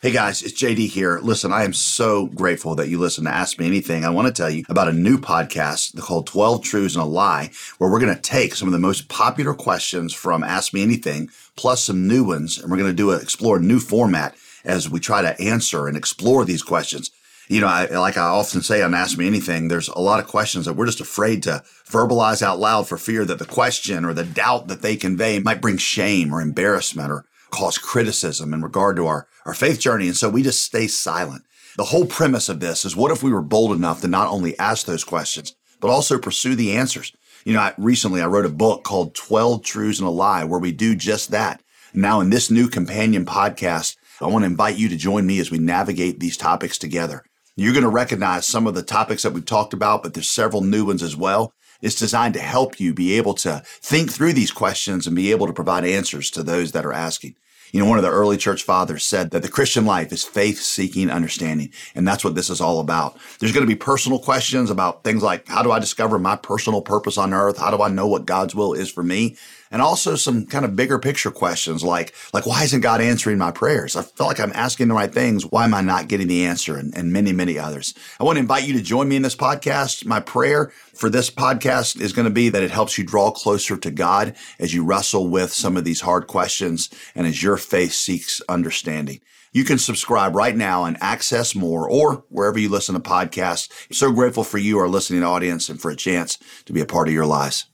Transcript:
Hey guys, it's JD here. Listen, I am so grateful that you listen to Ask Me Anything. I want to tell you about a new podcast called 12 Truths and a Lie, where we're going to take some of the most popular questions from Ask Me Anything, plus some new ones, and we're going to do a, explore a new format as we try to answer and explore these questions. You know, I, like I often say on Ask Me Anything, there's a lot of questions that we're just afraid to verbalize out loud for fear that the question or the doubt that they convey might bring shame or embarrassment or cause criticism in regard to our, our faith journey. And so we just stay silent. The whole premise of this is what if we were bold enough to not only ask those questions, but also pursue the answers? You know, I, recently I wrote a book called 12 Truths and a Lie where we do just that. Now in this new companion podcast, I want to invite you to join me as we navigate these topics together. You're going to recognize some of the topics that we've talked about, but there's several new ones as well. It's designed to help you be able to think through these questions and be able to provide answers to those that are asking. You know, one of the early church fathers said that the Christian life is faith seeking understanding. And that's what this is all about. There's going to be personal questions about things like, how do I discover my personal purpose on earth? How do I know what God's will is for me? And also some kind of bigger picture questions like, like, why isn't God answering my prayers? I feel like I'm asking the right things. Why am I not getting the answer? And, and many, many others. I want to invite you to join me in this podcast. My prayer for this podcast is going to be that it helps you draw closer to God as you wrestle with some of these hard questions and as your faith seeks understanding. You can subscribe right now and Access More or wherever you listen to podcasts. I'm so grateful for you, our listening audience, and for a chance to be a part of your lives.